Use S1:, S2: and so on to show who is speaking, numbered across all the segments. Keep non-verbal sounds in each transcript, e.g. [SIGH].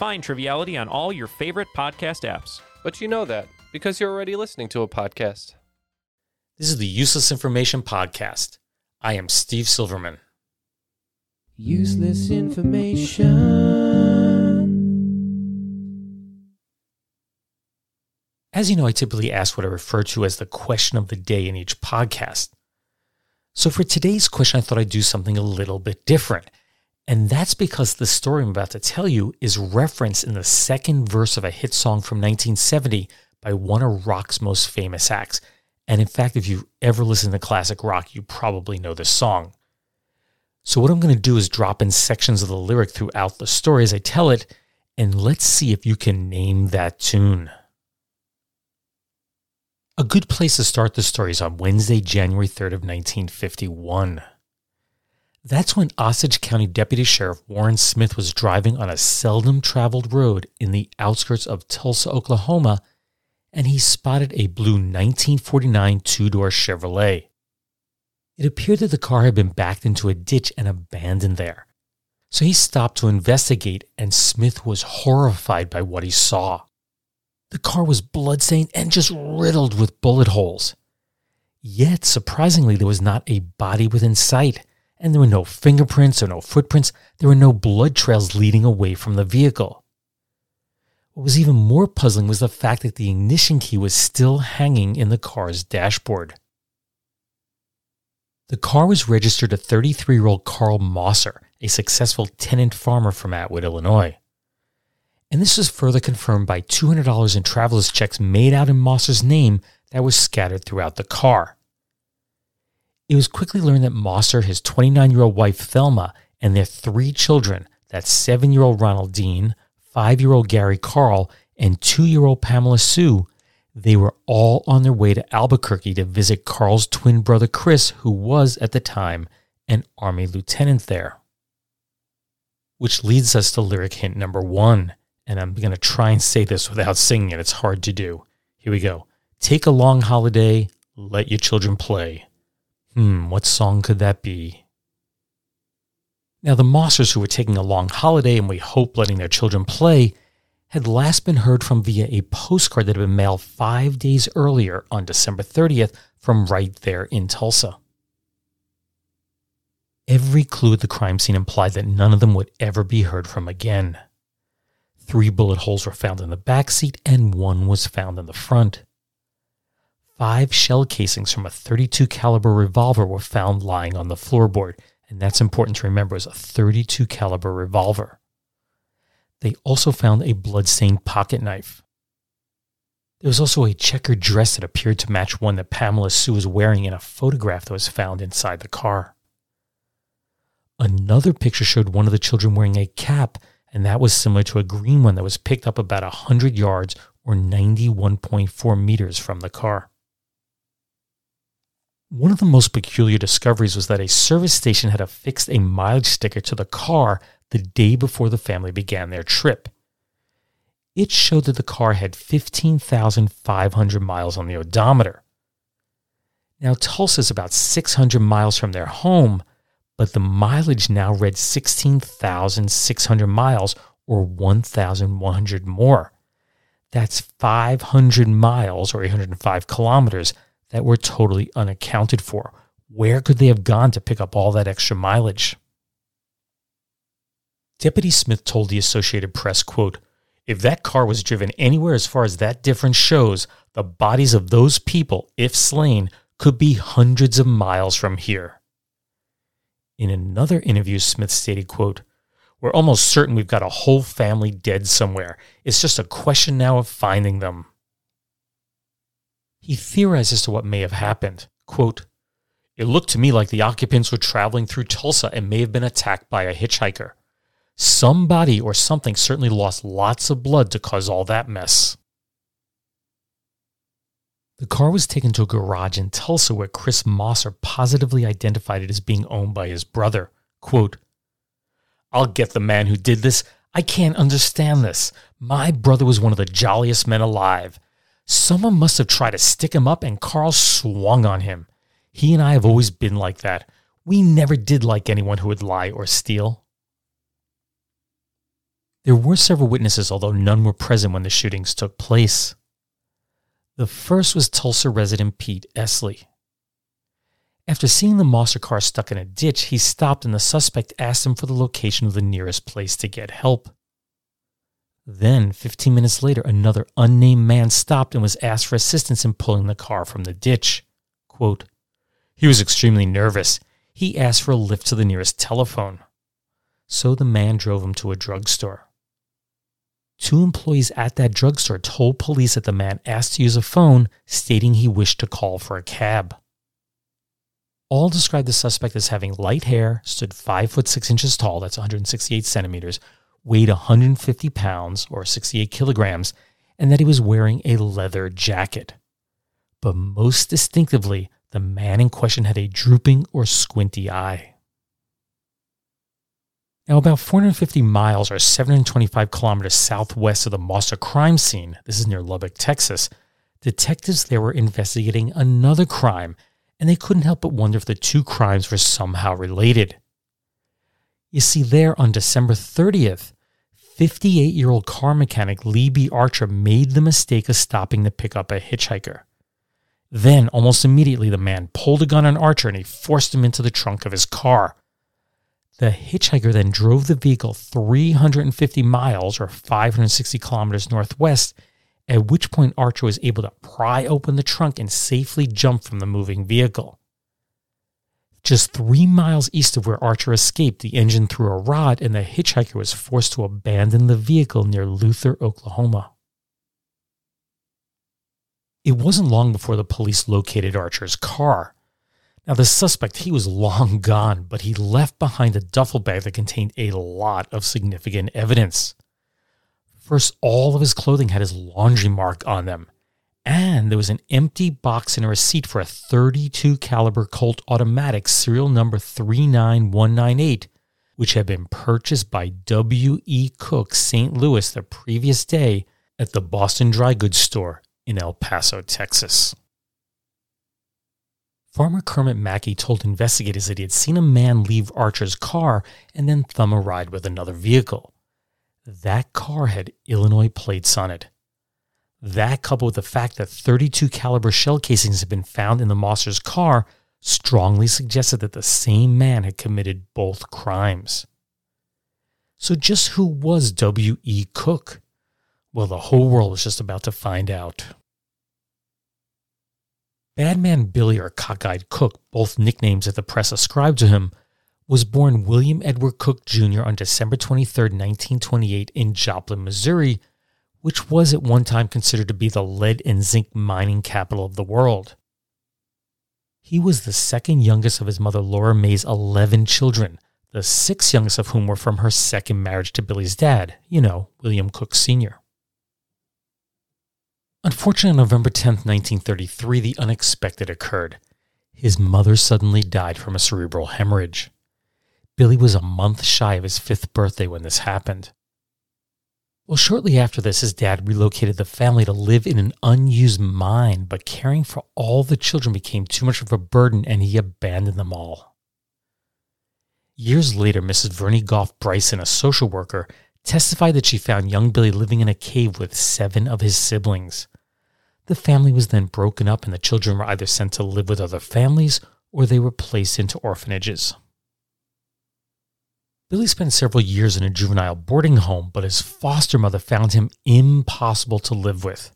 S1: Find Triviality on all your favorite podcast apps.
S2: but you know that because you're already listening to a podcast.
S3: This is the Useless Information Podcast. I am Steve Silverman.
S4: Useless information.
S3: As you know, I typically ask what I refer to as the question of the day in each podcast. So for today's question, I thought I'd do something a little bit different. And that's because the story I'm about to tell you is referenced in the second verse of a hit song from 1970 by one of rock's most famous acts. And in fact, if you've ever listened to classic rock, you probably know this song. So what I'm going to do is drop in sections of the lyric throughout the story as I tell it, and let's see if you can name that tune. A good place to start the story is on Wednesday, January 3rd of 1951. That's when Osage County Deputy Sheriff Warren Smith was driving on a seldom traveled road in the outskirts of Tulsa, Oklahoma, and he spotted a blue 1949 two-door Chevrolet. It appeared that the car had been backed into a ditch and abandoned there. So he stopped to investigate, and Smith was horrified by what he saw. The car was bloodstained and just riddled with bullet holes. Yet, surprisingly, there was not a body within sight, and there were no fingerprints or no footprints. There were no blood trails leading away from the vehicle. What was even more puzzling was the fact that the ignition key was still hanging in the car's dashboard. The car was registered to 33 year old Carl Mosser, a successful tenant farmer from Atwood, Illinois. And this was further confirmed by $200 in traveler's checks made out in Mosser's name that was scattered throughout the car. It was quickly learned that Mosser, his 29 year old wife Thelma, and their three children, that's 7 year old Ronald Dean, 5 year old Gary Carl, and 2 year old Pamela Sue, they were all on their way to Albuquerque to visit Carl's twin brother Chris, who was at the time an Army lieutenant there. Which leads us to lyric hint number one, and I'm going to try and say this without singing it. It's hard to do. Here we go. Take a long holiday, let your children play. Hmm, what song could that be? Now, the Mossers who were taking a long holiday and we hope letting their children play had last been heard from via a postcard that had been mailed five days earlier on December 30th from right there in Tulsa. Every clue at the crime scene implied that none of them would ever be heard from again. Three bullet holes were found in the back seat and one was found in the front. Five shell casings from a 32 caliber revolver were found lying on the floorboard, and that's important to remember as a 32 caliber revolver. They also found a bloodstained pocket knife. There was also a checkered dress that appeared to match one that Pamela Sue was wearing in a photograph that was found inside the car. Another picture showed one of the children wearing a cap, and that was similar to a green one that was picked up about 100 yards or 91.4 meters from the car. One of the most peculiar discoveries was that a service station had affixed a mileage sticker to the car the day before the family began their trip. It showed that the car had 15,500 miles on the odometer. Now, Tulsa is about 600 miles from their home, but the mileage now read 16,600 miles or 1,100 more. That's 500 miles or 805 kilometers that were totally unaccounted for. Where could they have gone to pick up all that extra mileage? Deputy Smith told the Associated Press, quote, If that car was driven anywhere as far as that difference shows, the bodies of those people, if slain, could be hundreds of miles from here. In another interview, Smith stated, quote, We're almost certain we've got a whole family dead somewhere. It's just a question now of finding them. He theorized as to what may have happened. Quote, It looked to me like the occupants were traveling through Tulsa and may have been attacked by a hitchhiker. Somebody or something certainly lost lots of blood to cause all that mess. The car was taken to a garage in Tulsa where Chris Mosser positively identified it as being owned by his brother. Quote, I'll get the man who did this. I can't understand this. My brother was one of the jolliest men alive. Someone must have tried to stick him up and Carl swung on him. He and I have always been like that. We never did like anyone who would lie or steal. There were several witnesses, although none were present when the shootings took place. The first was Tulsa resident Pete Esley. After seeing the Mosser car stuck in a ditch, he stopped and the suspect asked him for the location of the nearest place to get help. Then, 15 minutes later, another unnamed man stopped and was asked for assistance in pulling the car from the ditch. Quote, he was extremely nervous. He asked for a lift to the nearest telephone. So the man drove him to a drugstore. Two employees at that drugstore told police that the man asked to use a phone, stating he wished to call for a cab. All described the suspect as having light hair, stood 5 foot 6 inches tall, that's 168 centimeters, weighed 150 pounds or 68 kilograms, and that he was wearing a leather jacket. But most distinctively, the man in question had a drooping or squinty eye. Now, about 450 miles or 725 kilometers southwest of the Mosser crime scene, this is near Lubbock, Texas, detectives there were investigating another crime, and they couldn't help but wonder if the two crimes were somehow related. You see, there on December 30th, 58 year old car mechanic Lee B. Archer made the mistake of stopping to pick up a hitchhiker. Then, almost immediately, the man pulled a gun on Archer and he forced him into the trunk of his car. The hitchhiker then drove the vehicle 350 miles or 560 kilometers northwest, at which point Archer was able to pry open the trunk and safely jump from the moving vehicle. Just three miles east of where Archer escaped, the engine threw a rod and the hitchhiker was forced to abandon the vehicle near Luther, Oklahoma. It wasn't long before the police located Archer's car. Now, the suspect, he was long gone, but he left behind a duffel bag that contained a lot of significant evidence. First, all of his clothing had his laundry mark on them, and there was an empty box and a receipt for a 32 caliber Colt automatic serial number 39198, which had been purchased by W.E. Cook St. Louis the previous day at the Boston Dry Goods store in El Paso, Texas. Farmer Kermit Mackey told investigators that he had seen a man leave Archer's car and then thumb a ride with another vehicle. That car had Illinois plates on it. That coupled with the fact that 32 caliber shell casings had been found in the Mosser's car strongly suggested that the same man had committed both crimes. So just who was W.E. Cook? Well, the whole world was just about to find out. Badman Billy or Cockeyed Cook, both nicknames that the press ascribed to him, was born William Edward Cook Jr. on December 23, 1928, in Joplin, Missouri, which was at one time considered to be the lead and zinc mining capital of the world. He was the second youngest of his mother Laura May's 11 children, the six youngest of whom were from her second marriage to Billy's dad, you know, William Cook Sr. Unfortunately, on November 10, 1933, the unexpected occurred. His mother suddenly died from a cerebral hemorrhage. Billy was a month shy of his fifth birthday when this happened. Well, shortly after this, his dad relocated the family to live in an unused mine, but caring for all the children became too much of a burden and he abandoned them all. Years later, Mrs. Vernie Goff Bryson, a social worker, testified that she found young Billy living in a cave with seven of his siblings. The family was then broken up, and the children were either sent to live with other families or they were placed into orphanages. Billy spent several years in a juvenile boarding home, but his foster mother found him impossible to live with.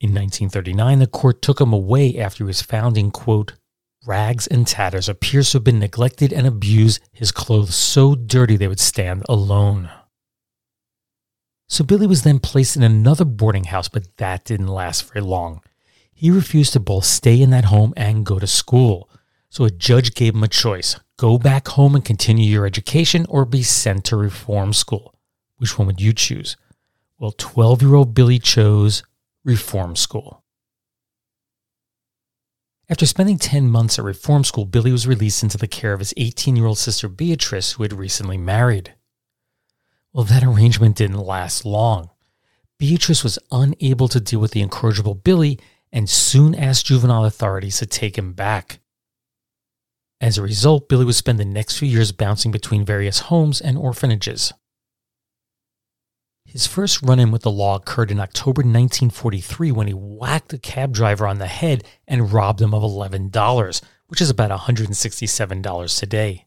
S3: In 1939, the court took him away after he was found in, quote, rags and tatters, appears to have been neglected and abused, his clothes so dirty they would stand alone. So Billy was then placed in another boarding house, but that didn't last very long. He refused to both stay in that home and go to school. So a judge gave him a choice go back home and continue your education or be sent to reform school. Which one would you choose? Well, 12 year old Billy chose reform school. After spending 10 months at reform school, Billy was released into the care of his 18 year old sister Beatrice, who had recently married. Well, that arrangement didn't last long. Beatrice was unable to deal with the incorrigible Billy and soon asked juvenile authorities to take him back. As a result, Billy would spend the next few years bouncing between various homes and orphanages. His first run in with the law occurred in October 1943 when he whacked a cab driver on the head and robbed him of $11, which is about $167 today.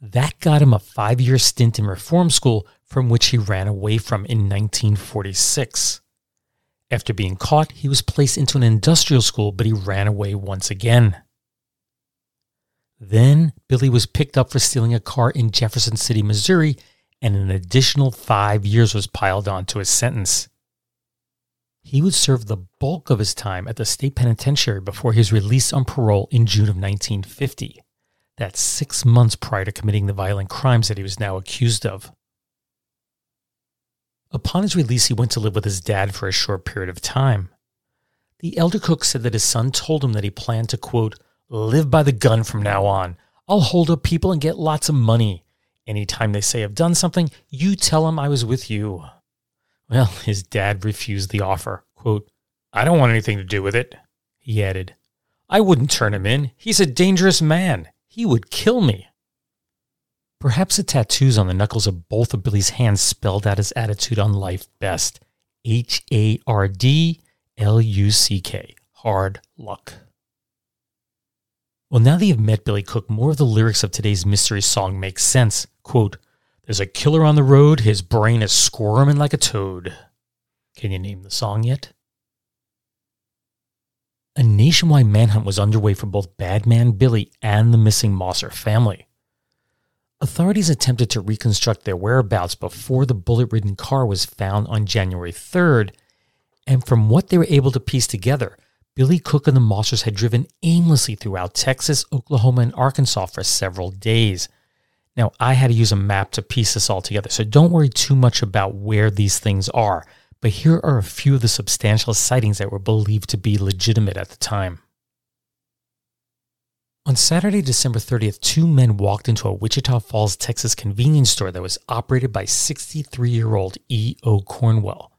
S3: That got him a five year stint in reform school from which he ran away from in 1946. After being caught, he was placed into an industrial school, but he ran away once again. Then Billy was picked up for stealing a car in Jefferson City, Missouri, and an additional five years was piled onto his sentence. He would serve the bulk of his time at the state penitentiary before he was released on parole in June of 1950. That's six months prior to committing the violent crimes that he was now accused of. Upon his release, he went to live with his dad for a short period of time. The elder cook said that his son told him that he planned to, quote, live by the gun from now on. I'll hold up people and get lots of money. Anytime they say I've done something, you tell them I was with you. Well, [LAUGHS] his dad refused the offer. Quote, I don't want anything to do with it. He added, I wouldn't turn him in. He's a dangerous man. He would kill me. Perhaps the tattoos on the knuckles of both of Billy's hands spelled out his attitude on life best H A R D L U C K. Hard luck. Well, now that you've met Billy Cook, more of the lyrics of today's mystery song make sense. Quote, There's a killer on the road, his brain is squirming like a toad. Can you name the song yet? A nationwide manhunt was underway for both Badman Billy and the missing Mosser family. Authorities attempted to reconstruct their whereabouts before the bullet ridden car was found on January 3rd, and from what they were able to piece together, Billy Cook and the Mossers had driven aimlessly throughout Texas, Oklahoma, and Arkansas for several days. Now, I had to use a map to piece this all together, so don't worry too much about where these things are. But here are a few of the substantial sightings that were believed to be legitimate at the time. On Saturday, December 30th, two men walked into a Wichita Falls, Texas convenience store that was operated by 63 year old E.O. Cornwell.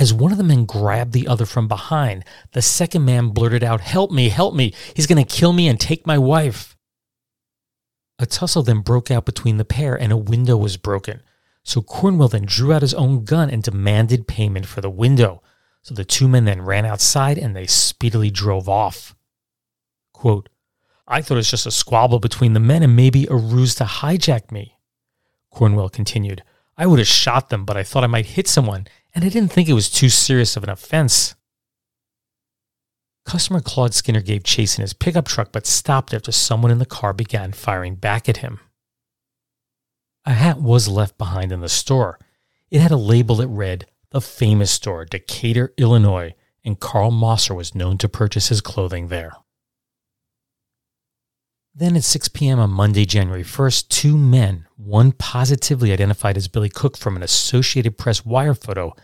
S3: As one of the men grabbed the other from behind, the second man blurted out, Help me, help me. He's going to kill me and take my wife. A tussle then broke out between the pair and a window was broken. So Cornwell then drew out his own gun and demanded payment for the window. So the two men then ran outside and they speedily drove off. Quote, I thought it was just a squabble between the men and maybe a ruse to hijack me. Cornwell continued, I would have shot them, but I thought I might hit someone and I didn't think it was too serious of an offense. Customer Claude Skinner gave chase in his pickup truck but stopped after someone in the car began firing back at him. A hat was left behind in the store. It had a label that read, The Famous Store, Decatur, Illinois, and Carl Mosser was known to purchase his clothing there. Then at 6 p.m. on Monday, January 1st, two men, one positively identified as Billy Cook from an Associated Press wire photo,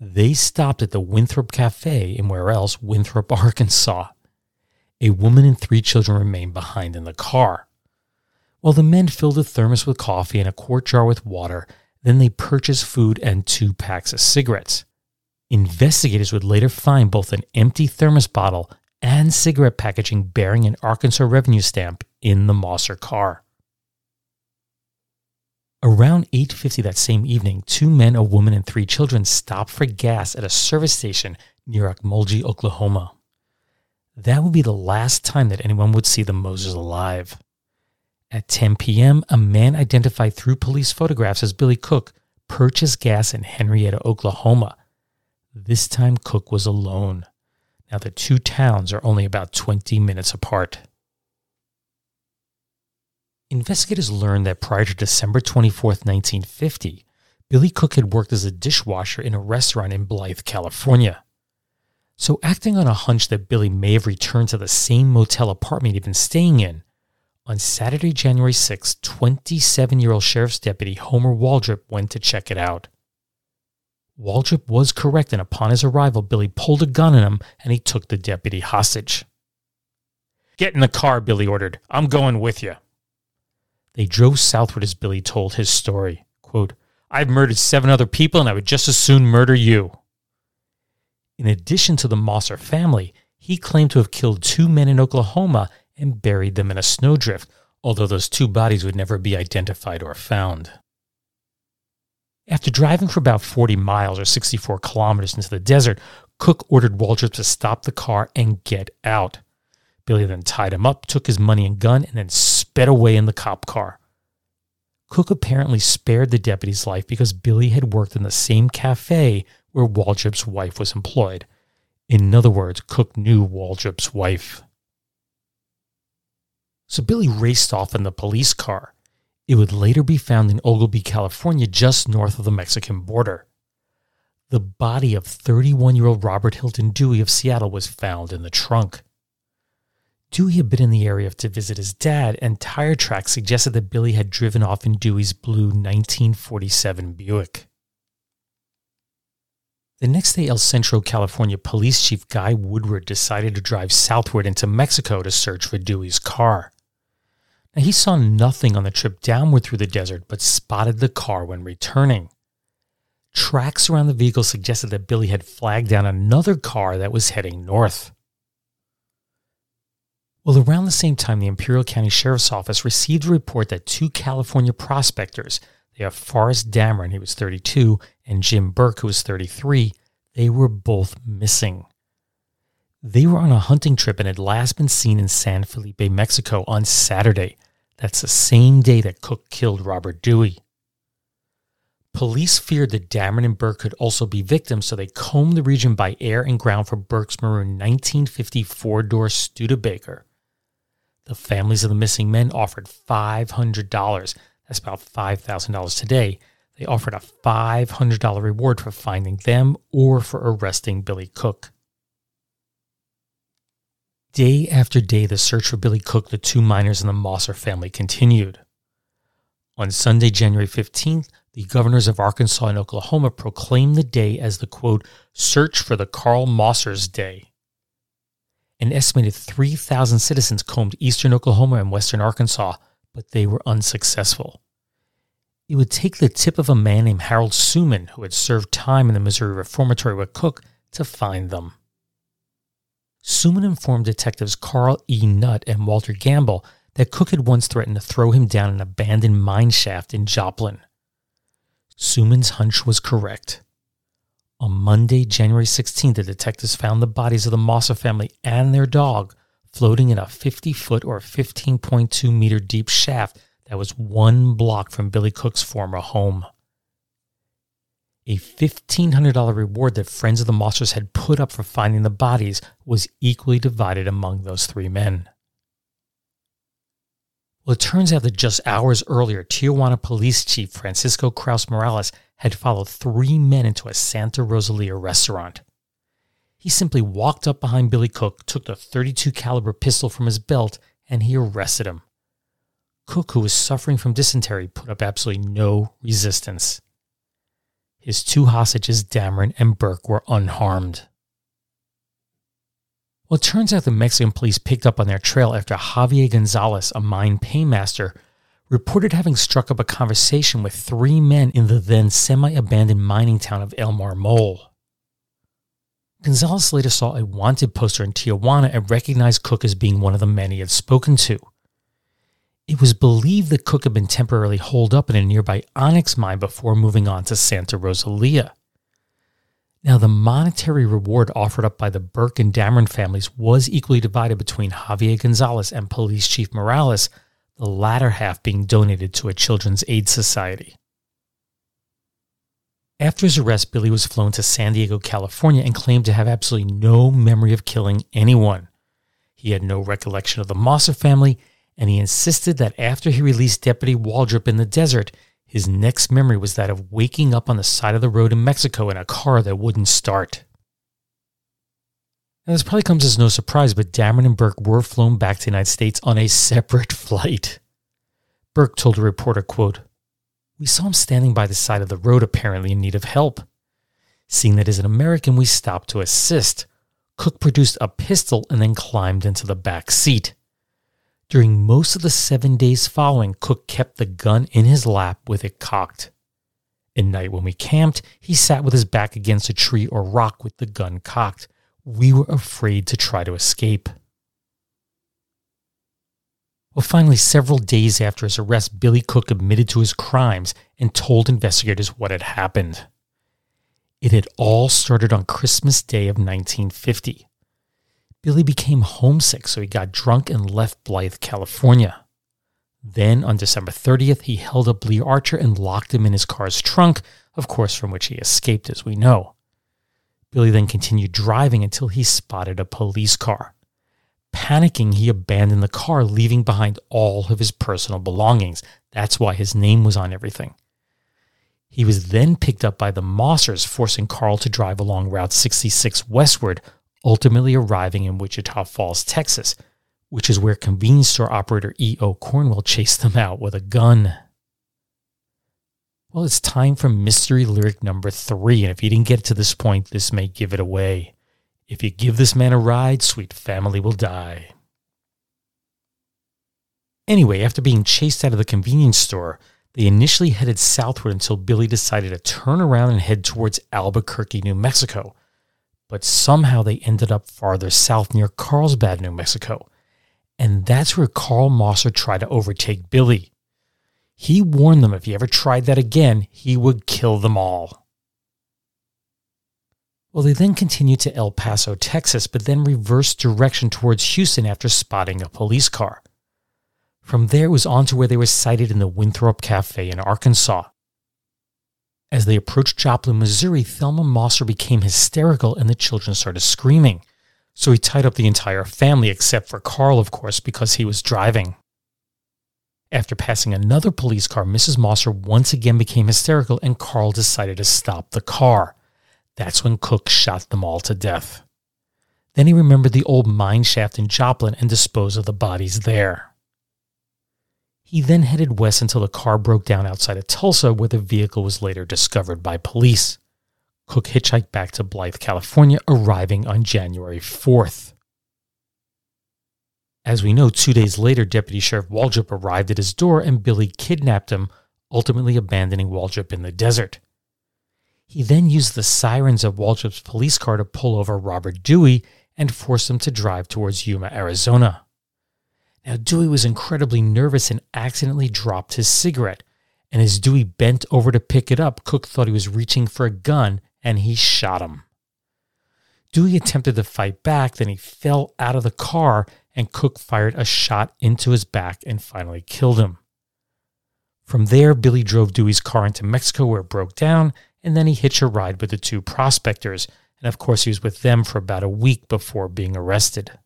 S3: they stopped at the Winthrop Cafe in where else, Winthrop, [LAUGHS] Arkansas. A woman and three children remained behind in the car. While the men filled a thermos with coffee and a quart jar with water, then they purchased food and two packs of cigarettes. Investigators would later find both an empty thermos bottle and cigarette packaging bearing an Arkansas revenue stamp in the Mosser car. Around 8:50 that same evening, two men, a woman, and three children stopped for gas at a service station near Okmulgee, Oklahoma. That would be the last time that anyone would see the Mossers alive. At 10 p.m., a man identified through police photographs as Billy Cook purchased gas in Henryetta, Oklahoma. This time, Cook was alone. Now, the two towns are only about 20 minutes apart. Investigators learned that prior to December 24, 1950, Billy Cook had worked as a dishwasher in a restaurant in Blythe, California. So, acting on a hunch that Billy may have returned to the same motel apartment he'd been staying in, on Saturday, January 6, 27 year old Sheriff's Deputy Homer Waldrop went to check it out. Waldrop was correct, and upon his arrival, Billy pulled a gun on him and he took the deputy hostage. Get in the car, Billy ordered. I'm going with you. They drove southward as Billy told his story. Quote, I've murdered seven other people and I would just as soon murder you. In addition to the Mosser family, he claimed to have killed two men in Oklahoma and buried them in a snowdrift, although those two bodies would never be identified or found. After driving for about 40 miles or 64 kilometers into the desert, Cook ordered Waldrop to stop the car and get out. Billy then tied him up, took his money and gun, and then sped away in the cop car. Cook apparently spared the deputy's life because Billy had worked in the same cafe where Waldrop's wife was employed. In other words, Cook knew Waldrop's wife. So Billy raced off in the police car. It would later be found in Ogilby, California, just north of the Mexican border. The body of 31 year old Robert Hilton Dewey of Seattle was found in the trunk. Dewey had been in the area to visit his dad, and tire tracks suggested that Billy had driven off in Dewey's blue 1947 Buick. The next day, El Centro, California Police Chief Guy Woodward decided to drive southward into Mexico to search for Dewey's car. He saw nothing on the trip downward through the desert, but spotted the car when returning. Tracks around the vehicle suggested that Billy had flagged down another car that was heading north. Well, around the same time, the Imperial County Sheriff's Office received a report that two California prospectors, they have Forrest Dameron, he was 32, and Jim Burke, who was 33, they were both missing. They were on a hunting trip and had last been seen in San Felipe, Mexico on Saturday. That's the same day that Cook killed Robert Dewey. Police feared that Dameron and Burke could also be victims, so they combed the region by air and ground for Burke's maroon 1950 four door Studebaker. The families of the missing men offered $500. That's about $5,000 today. They offered a $500 reward for finding them or for arresting Billy Cook. Day after day, the search for Billy Cook, the two miners, and the Mosser family continued. On Sunday, January 15th, the governors of Arkansas and Oklahoma proclaimed the day as the quote, Search for the Carl Mossers Day. An estimated 3,000 citizens combed eastern Oklahoma and western Arkansas, but they were unsuccessful. It would take the tip of a man named Harold Suman, who had served time in the Missouri Reformatory with Cook, to find them. Suman informed detectives Carl E. Nutt and Walter Gamble that Cook had once threatened to throw him down an abandoned mine shaft in Joplin. Suman's hunch was correct. On Monday, January 16th, the detectives found the bodies of the Mosser family and their dog floating in a 50 foot or 15.2 meter deep shaft that was one block from Billy Cook's former home. A $1,500 reward that friends of the Mossers had put up for finding the bodies was equally divided among those three men. Well, it turns out that just hours earlier, Tijuana Police Chief Francisco Kraus Morales had followed three men into a Santa Rosalia restaurant. He simply walked up behind Billy Cook, took the 32 caliber pistol from his belt, and he arrested him. Cook, who was suffering from dysentery, put up absolutely no resistance. His two hostages, Dameron and Burke, were unharmed. Well, it turns out the Mexican police picked up on their trail after Javier Gonzalez, a mine paymaster, reported having struck up a conversation with three men in the then semi abandoned mining town of El Marmol. Gonzalez later saw a wanted poster in Tijuana and recognized Cook as being one of the men he had spoken to. It was believed that Cook had been temporarily holed up in a nearby onyx mine before moving on to Santa Rosalia. Now, the monetary reward offered up by the Burke and Dameron families was equally divided between Javier Gonzalez and Police Chief Morales, the latter half being donated to a children's aid society. After his arrest, Billy was flown to San Diego, California, and claimed to have absolutely no memory of killing anyone. He had no recollection of the Mosser family, and he insisted that after he released Deputy Waldrop in the desert, his next memory was that of waking up on the side of the road in Mexico in a car that wouldn't start. Now, this probably comes as no surprise, but Dameron and Burke were flown back to the United States on a separate [LAUGHS] flight. Burke told a reporter, quote, We saw him standing by the side of the road, apparently in need of help. Seeing that as an American, we stopped to assist. Cook produced a pistol and then climbed into the back seat. During most of the seven days following, Cook kept the gun in his lap with it cocked. At night, when we camped, he sat with his back against a tree or rock with the gun cocked. We were afraid to try to escape. Well, finally, several days after his arrest, Billy Cook admitted to his crimes and told investigators what had happened. It had all started on Christmas Day of 1950. Billy became homesick, so he got drunk and left Blythe, California. Then, on December 30th, he held up Lee Archer and locked him in his car's trunk, of course, from which he escaped, as we know. Billy then continued driving until he spotted a police car. Panicking, he abandoned the car, leaving behind all of his personal belongings. That's why his name was on everything. He was then picked up by the Mossers, forcing Carl to drive along Route 66 westward, ultimately arriving in Wichita Falls, Texas, which is where convenience store operator E.O. Cornwell chased them out with a gun. Well, it's time for mystery lyric number three, and if you didn't get to this point, this may give it away. If you give this man a ride, sweet family will die. Anyway, after being chased out of the convenience store, they initially headed southward until Billy decided to turn around and head towards Albuquerque, New Mexico. But somehow they ended up farther south near Carlsbad, New Mexico. And that's where Carl Mosser tried to overtake Billy. He warned them if he ever tried that again, he would kill them all. Well, they then continued to El Paso, Texas, but then reversed direction towards Houston after spotting a police car. From there, it was on to where they were sighted in the Winthrop Cafe in Arkansas. As they approached Joplin, Missouri, Thelma Mosser became hysterical and the children started screaming. So he tied up the entire family, except for Carl, of course, because he was driving. After passing another police car, Mrs. Mosser once again became hysterical and Carl decided to stop the car. That's when Cook shot them all to death. Then he remembered the old mine shaft in Joplin and disposed of the bodies there. He then headed west until the car broke down outside of Tulsa, where the vehicle was later discovered by police. Cook hitchhiked back to Blythe, California, arriving on January 4th. As we know, two days later, Deputy Sheriff Waldrop arrived at his door and Billy kidnapped him, ultimately abandoning Waldrop in the desert. He then used the sirens of Waldrop's police car to pull over Robert Dewey and force him to drive towards Yuma, Arizona. Now, Dewey was incredibly nervous and accidentally dropped his cigarette. And as Dewey bent over to pick it up, Cook thought he was reaching for a gun and he shot him. Dewey attempted to fight back, then he fell out of the car and Cook fired a shot into his back and finally killed him. From there, Billy drove Dewey's car into Mexico where it broke down and then he hitched a ride with the two prospectors. And of course, he was with them for about a week before being arrested.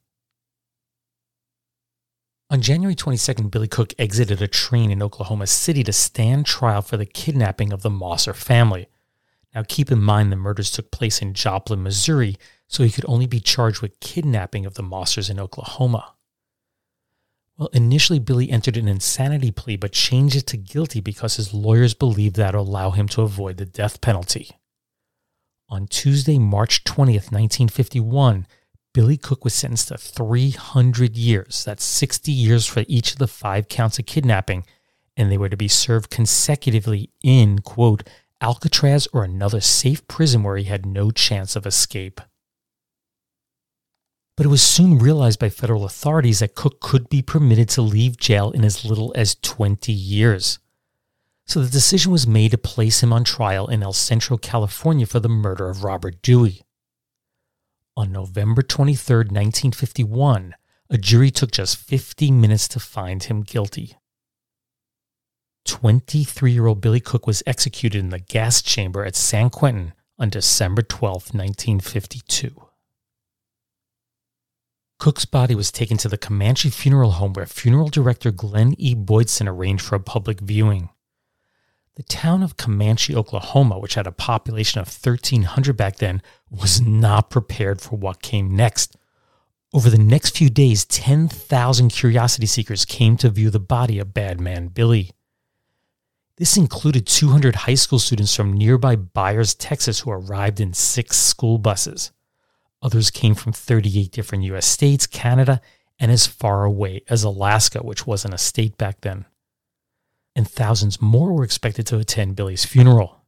S3: On January 22nd, Billy Cook exited a train in Oklahoma City to stand trial for the kidnapping of the Mosser family. Now, keep in mind the murders took place in Joplin, Missouri, so he could only be charged with kidnapping of the Mossers in Oklahoma. Well, initially, Billy entered an insanity plea but changed it to guilty because his lawyers believed that would allow him to avoid the death penalty. On Tuesday, March 20th, 1951, Billy Cook was sentenced to 300 years. That's 60 years for each of the five counts of kidnapping, and they were to be served consecutively in, quote, Alcatraz or another safe prison where he had no chance of escape. But it was soon realized by federal authorities that Cook could be permitted to leave jail in as little as 20 years. So the decision was made to place him on trial in El Centro, California for the murder of Robert Dewey. On November 23, 1951, a jury took just 50 minutes to find him guilty. 23 year old Billy Cook was executed in the gas chamber at San Quentin on December 12, 1952. Cook's body was taken to the Comanche Funeral Home where funeral director Glenn E. Boydson arranged for a public viewing. The town of Comanche, Oklahoma, which had a population of 1,300 back then, was not prepared for what came next. Over the next few days, 10,000 curiosity seekers came to view the body of Bad Man Billy. This included 200 high school students from nearby Byers, Texas, who arrived in six school buses. Others came from 38 different US states, Canada, and as far away as Alaska, which wasn't a state back then. And thousands more were expected to attend Billy's funeral.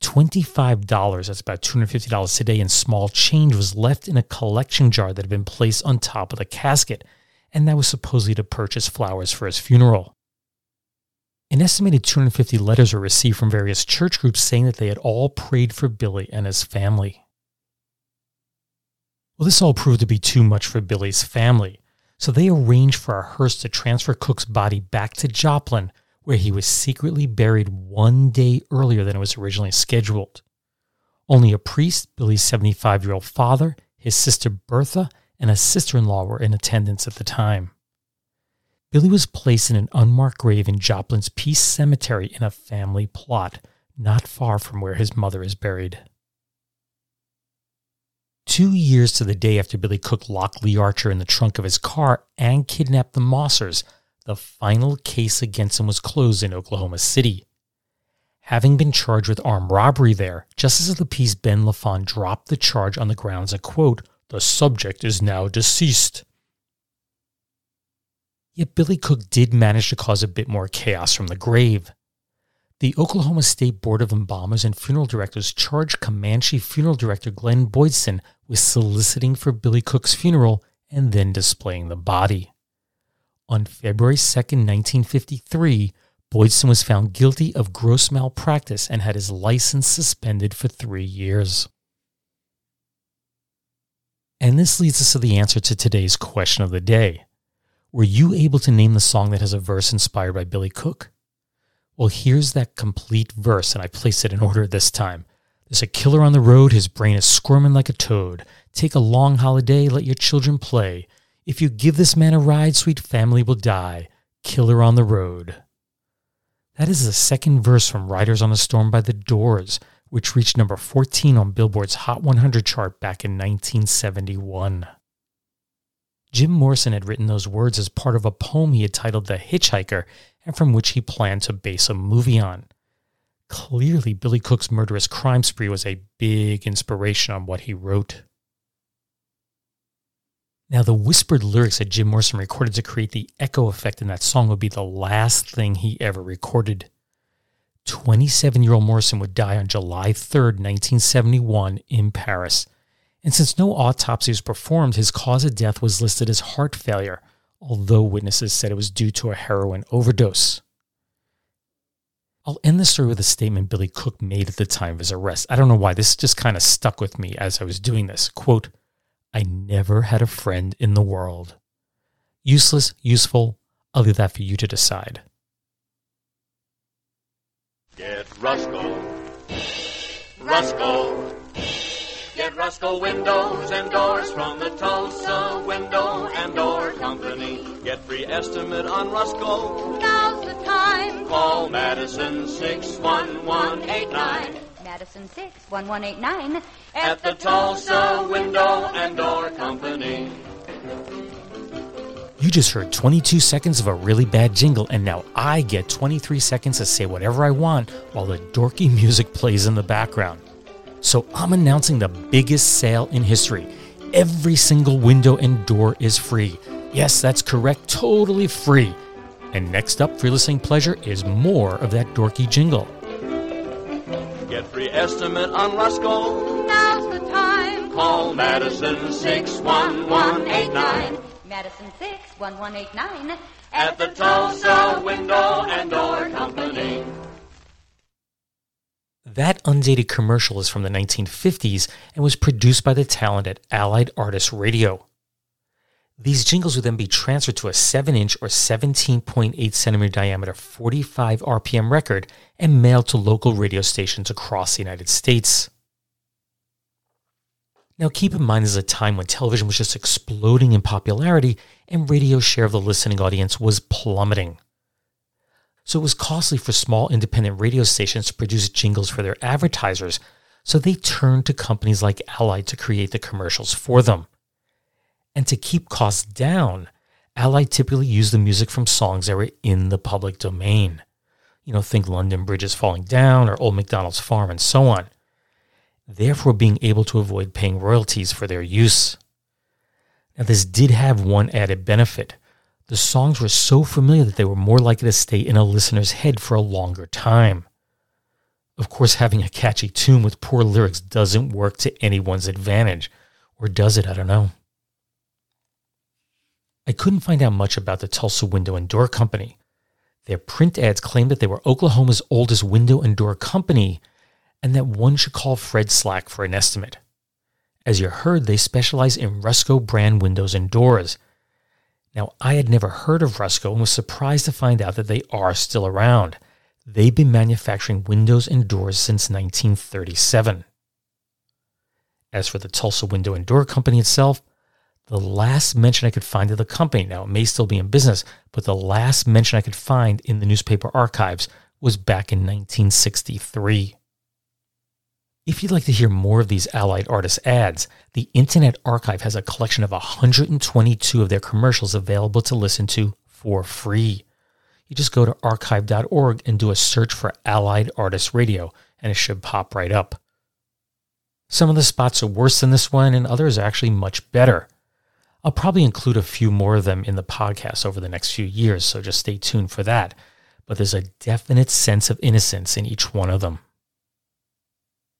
S3: $25, that's about $250 today, in small change was left in a collection jar that had been placed on top of the casket, and that was supposedly to purchase flowers for his funeral. An estimated 250 letters were received from various church groups saying that they had all prayed for Billy and his family. Well, this all proved to be too much for Billy's family, so they arranged for a hearse to transfer Cook's body back to Joplin, where he was secretly buried one day earlier than it was originally scheduled. Only a priest, Billy's 75 year old father, his sister Bertha, and a sister in law were in attendance at the time. Billy was placed in an unmarked grave in Joplin's Peace Cemetery in a family plot, not far from where his mother is buried. Two years to the day after Billy Cook locked Lee Archer in the trunk of his car and kidnapped the Mossers, the final case against him was closed in Oklahoma City. Having been charged with armed robbery there, Justice of the Peace Ben Lafon dropped the charge on the grounds that, quote, the subject is now deceased. Yet Billy Cook did manage to cause a bit more chaos from the grave. The Oklahoma State Board of Embalmers and Funeral Directors charged Comanche funeral director Glenn Boydson with soliciting for Billy Cook's funeral and then displaying the body. On February 2, 1953, Boydson was found guilty of gross malpractice and had his license suspended for three years. And this leads us to the answer to today's question of the day. Were you able to name the song that has a verse inspired by Billy Cook? Well, here's that complete verse, and I placed it in order this time. There's a killer on the road, his brain is squirming like a toad. Take a long holiday, let your children play. If you give this man a ride, sweet family will die. Killer on the road. That is the second verse from Riders on a Storm by The Doors, which reached number 14 on Billboard's Hot 100 chart back in 1971. Jim Morrison had written those words as part of a poem he had titled The Hitchhiker and from which he planned to base a movie on. Clearly, Billy Cook's murderous crime spree was a big inspiration on what he wrote. Now, the whispered lyrics that Jim Morrison recorded to create the echo effect in that song would be the last thing he ever recorded. 27 year old Morrison would die on July 3, 1971, in Paris. And since no autopsy was performed, his cause of death was listed as heart failure, although witnesses said it was due to a heroin overdose. I'll end the story with a statement Billy Cook made at the time of his arrest. I don't know why, this just kind of stuck with me as I was doing this. Quote, I never had a friend in the world. Useless, useful, I'll leave that for you to decide.
S4: Get Rusco. Rusco. Get Rusco windows and doors from the Tulsa Window and Door Company. Get free estimate on Rusco.
S5: Now's the time.
S4: Call Madison 61189
S5: Madison 61189
S4: at the Tulsa Window and Door Company.
S3: You just heard 22 seconds of a really bad jingle, and now I get 23 seconds to say whatever I want while the dorky music plays in the background. So I'm announcing the biggest sale in history. Every single window and door is free. Yes, that's correct, totally free. And next up for your listening pleasure is more of that dorky jingle.
S4: Get free estimate on Rusco.
S5: Now's the time.
S4: Call Madison 61189
S5: Madison 61189
S4: at the Tulsa Window and Door Company.
S3: That undated commercial is from the 1950s and was produced by the talent at Allied Artists Radio. These jingles would then be transferred to a 7 inch or 17.8 centimeter diameter 45 RPM record and mailed to local radio stations across the United States. Now, keep in mind, this is a time when television was just exploding in popularity and radio's share of the listening audience was plummeting. So it was costly for small independent radio stations to produce jingles for their advertisers, so they turned to companies like Allied to create the commercials for them. And to keep costs down, Allied typically used the music from songs that were in the public domain. You know, think London Bridge is Falling Down or Old MacDonald's Farm and so on, therefore being able to avoid paying royalties for their use. Now, this did have one added benefit. The songs were so familiar that they were more likely to stay in a listener's head for a longer time. Of course, having a catchy tune with poor lyrics doesn't work to anyone's advantage. Or does it? I don't know. I couldn't find out much about the Tulsa Window and Door Company. Their print ads claimed that they were Oklahoma's oldest window and door company and that one should call Fred Slack for an estimate. As you heard, they specialize in Rusco brand windows and doors. Now, I had never heard of Rusco and was surprised to find out that they are still around. They've been manufacturing windows and doors since 1937. As for the Tulsa Window and Door Company itself, the last mention I could find of the company, now it may still be in business, but the last mention I could find in the newspaper archives was back in 1963. If you'd like to hear more of these Allied Artists ads, the Internet Archive has a collection of 122 of their commercials available to listen to for free. You just go to archive.org and do a search for Allied Artists Radio, and it should pop right up. Some of the spots are worse than this one, and others are actually much better. I'll probably include a few more of them in the podcast over the next few years, so just stay tuned for that. But there's a definite sense of innocence in each one of them.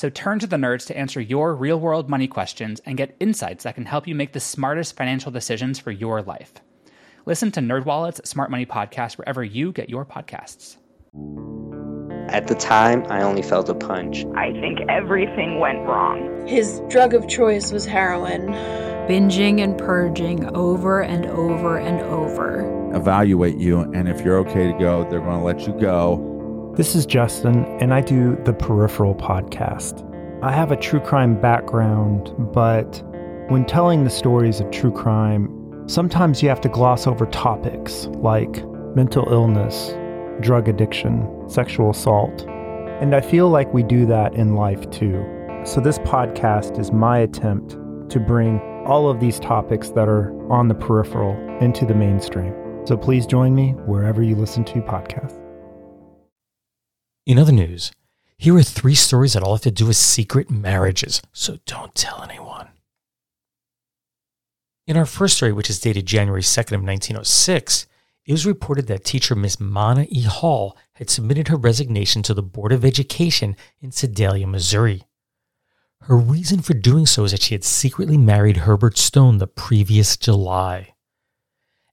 S6: So turn to the nerds to answer your real world money questions and get insights that can help you make the smartest financial decisions for your life. Listen to NerdWallet's Smart Money Podcast wherever you get your podcasts.
S7: At the time, I only felt a punch.
S8: I think everything went wrong.
S9: His drug of choice was heroin.
S10: Binging and purging over and over and over.
S11: Evaluate you, and if you're okay to go, they're going to let you go.
S12: This is Justin, and I do the Peripheral podcast. I have a true crime background, but when telling the stories of true crime, Sometimes you have to gloss over topics like mental illness, drug addiction, sexual assault. And I feel like we do that in life too. So, this podcast is my attempt to bring all of these topics that are on the peripheral into the mainstream. So, please join me wherever you listen to podcasts.
S3: In other news, here are three stories that all have to do with secret marriages, so don't tell anyone. In our first story, which is dated January 2nd of 1906, it was reported that teacher Miss Mana E. Hall had submitted her resignation to the Board of Education in Sedalia, Missouri. Her reason for doing so is that she had secretly married Herbert Stone the previous July.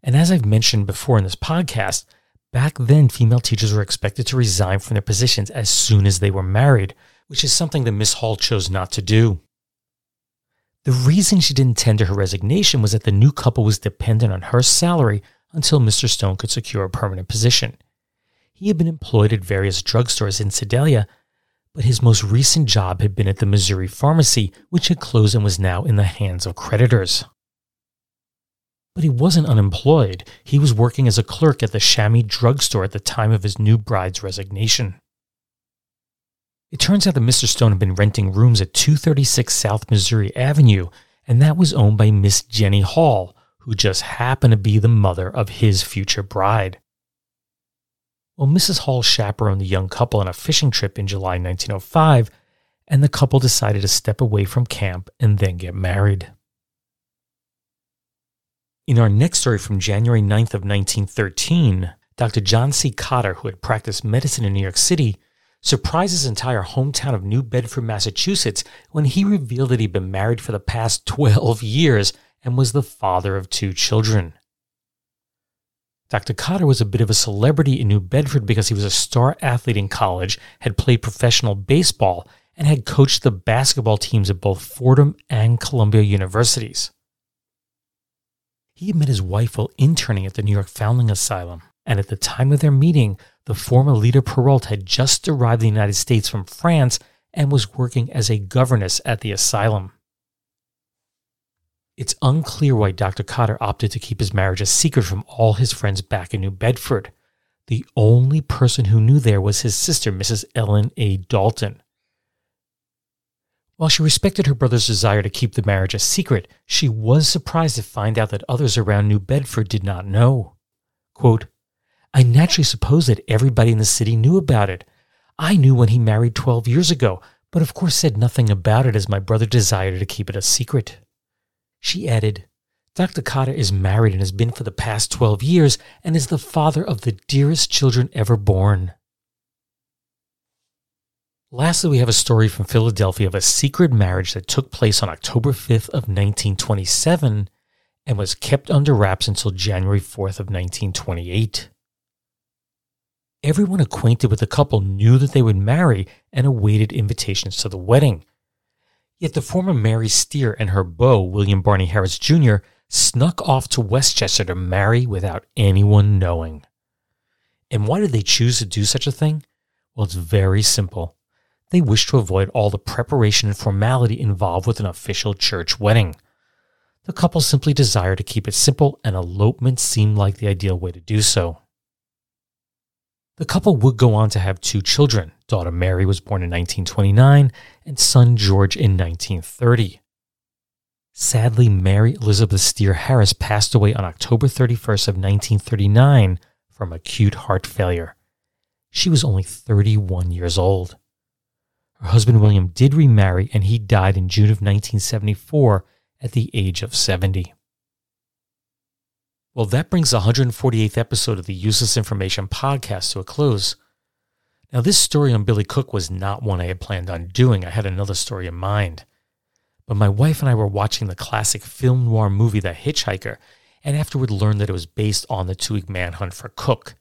S3: And as I've mentioned before in this podcast, back then female teachers were expected to resign from their positions as soon as they were married, which is something that Miss Hall chose not to do. The reason she didn't tender her resignation was that the new couple was dependent on her salary until Mr. Stone could secure a permanent position. He had been employed at various drugstores in Sedalia, but his most recent job had been at the Missouri Pharmacy, which had closed and was now in the hands of creditors. But he wasn't unemployed. He was working as a clerk at the Chamois drugstore at the time of his new bride's resignation. It turns out that Mr. Stone had been renting rooms at 236 South Missouri Avenue, and that was owned by Miss Jenny Hall, who just happened to be the mother of his future bride. Well, Mrs. Hall chaperoned the young couple on a fishing trip in July 1905, and the couple decided to step away from camp and then get married. In our next story from January 9th of 1913, Dr. John C. Cotter, who had practiced medicine in New York City, surprised his entire hometown of New Bedford, Massachusetts, when he revealed that he'd been married for the past 12 years and was the father of two children. Dr. Cotter was a bit of a celebrity in New Bedford because he was a star athlete in college, had played professional baseball, and had coached the basketball teams at both Fordham and Columbia universities. He had met his wife while interning at the New York Foundling Asylum, and at the time of their meeting, the former leader Perrault had just arrived in the United States from France and was working as a governess at the asylum. It's unclear why Dr. Cotter opted to keep his marriage a secret from all his friends back in New Bedford. The only person who knew there was his sister, Mrs. Ellen A. Dalton. While she respected her brother's desire to keep the marriage a secret, she was surprised to find out that others around New Bedford did not know. Quote, I naturally supposed that everybody in the city knew about it. I knew when he married 12 years ago, but of course said nothing about it as my brother desired to keep it a secret. She added, Dr. Cotter is married and has been for the past 12 years and is the father of the dearest children ever born. Lastly, we have a story from Philadelphia of a secret marriage that took place on October 5th of 1927 and was kept under wraps until January 4th of 1928. Everyone acquainted with the couple knew that they would marry and awaited invitations to the wedding. Yet the former Mary Steer and her beau, William Barney Harris Jr., snuck off to Westchester to marry without anyone knowing. And why did they choose to do such a thing? Well, it's very simple. They wished to avoid all the preparation and formality involved with an official church wedding. The couple simply desired to keep it simple, and elopement seemed like the ideal way to do so. The couple would go on to have two children. Daughter Mary was born in 1929 and son George in 1930. Sadly, Mary Elizabeth Steer Harris passed away on October 31st of 1939 from acute heart failure. She was only 31 years old. Her husband William did remarry and he died in June of 1974 at the age of 70. Well, that brings the 148th episode of the Useless Information podcast to a close. Now, this story on Billy Cook was not one I had planned on doing. I had another story in mind. But my wife and I were watching the classic film noir movie The Hitchhiker, and afterward learned that it was based on the two week manhunt for Cook.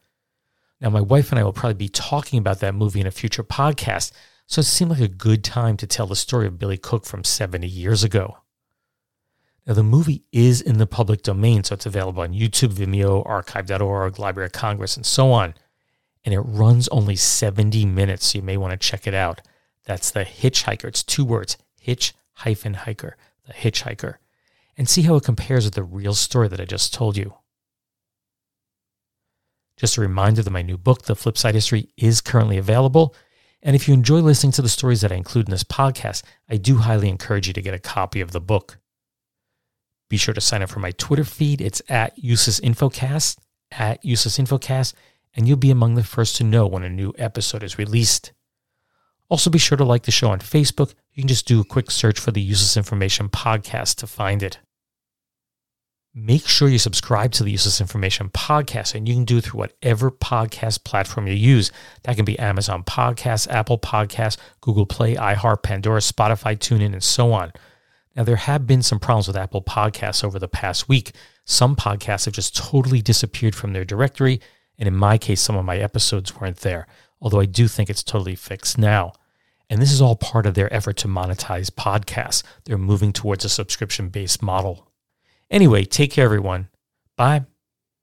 S3: Now, my wife and I will probably be talking about that movie in a future podcast, so it seemed like a good time to tell the story of Billy Cook from 70 years ago. Now, the movie is in the public domain, so it's available on YouTube, Vimeo, archive.org, Library of Congress, and so on. And it runs only 70 minutes, so you may want to check it out. That's The Hitchhiker. It's two words Hitch hyphen hiker, The Hitchhiker. And see how it compares with the real story that I just told you. Just a reminder that my new book, The Flipside History, is currently available. And if you enjoy listening to the stories that I include in this podcast, I do highly encourage you to get a copy of the book. Be sure to sign up for my Twitter feed. It's at UselessInfocast, at UselessInfocast, and you'll be among the first to know when a new episode is released. Also, be sure to like the show on Facebook. You can just do a quick search for the Useless Information Podcast to find it. Make sure you subscribe to the Useless Information Podcast, and you can do it through whatever podcast platform you use. That can be Amazon Podcasts, Apple Podcasts, Google Play, iHeart, Pandora, Spotify, TuneIn, and so on. Now, there have been some problems with Apple Podcasts over the past week. Some podcasts have just totally disappeared from their directory, and in my case, some of my episodes weren't there, although I do think it's totally fixed now. And this is all part of their effort to monetize podcasts. They're moving towards a subscription based model. Anyway, take care, everyone. Bye.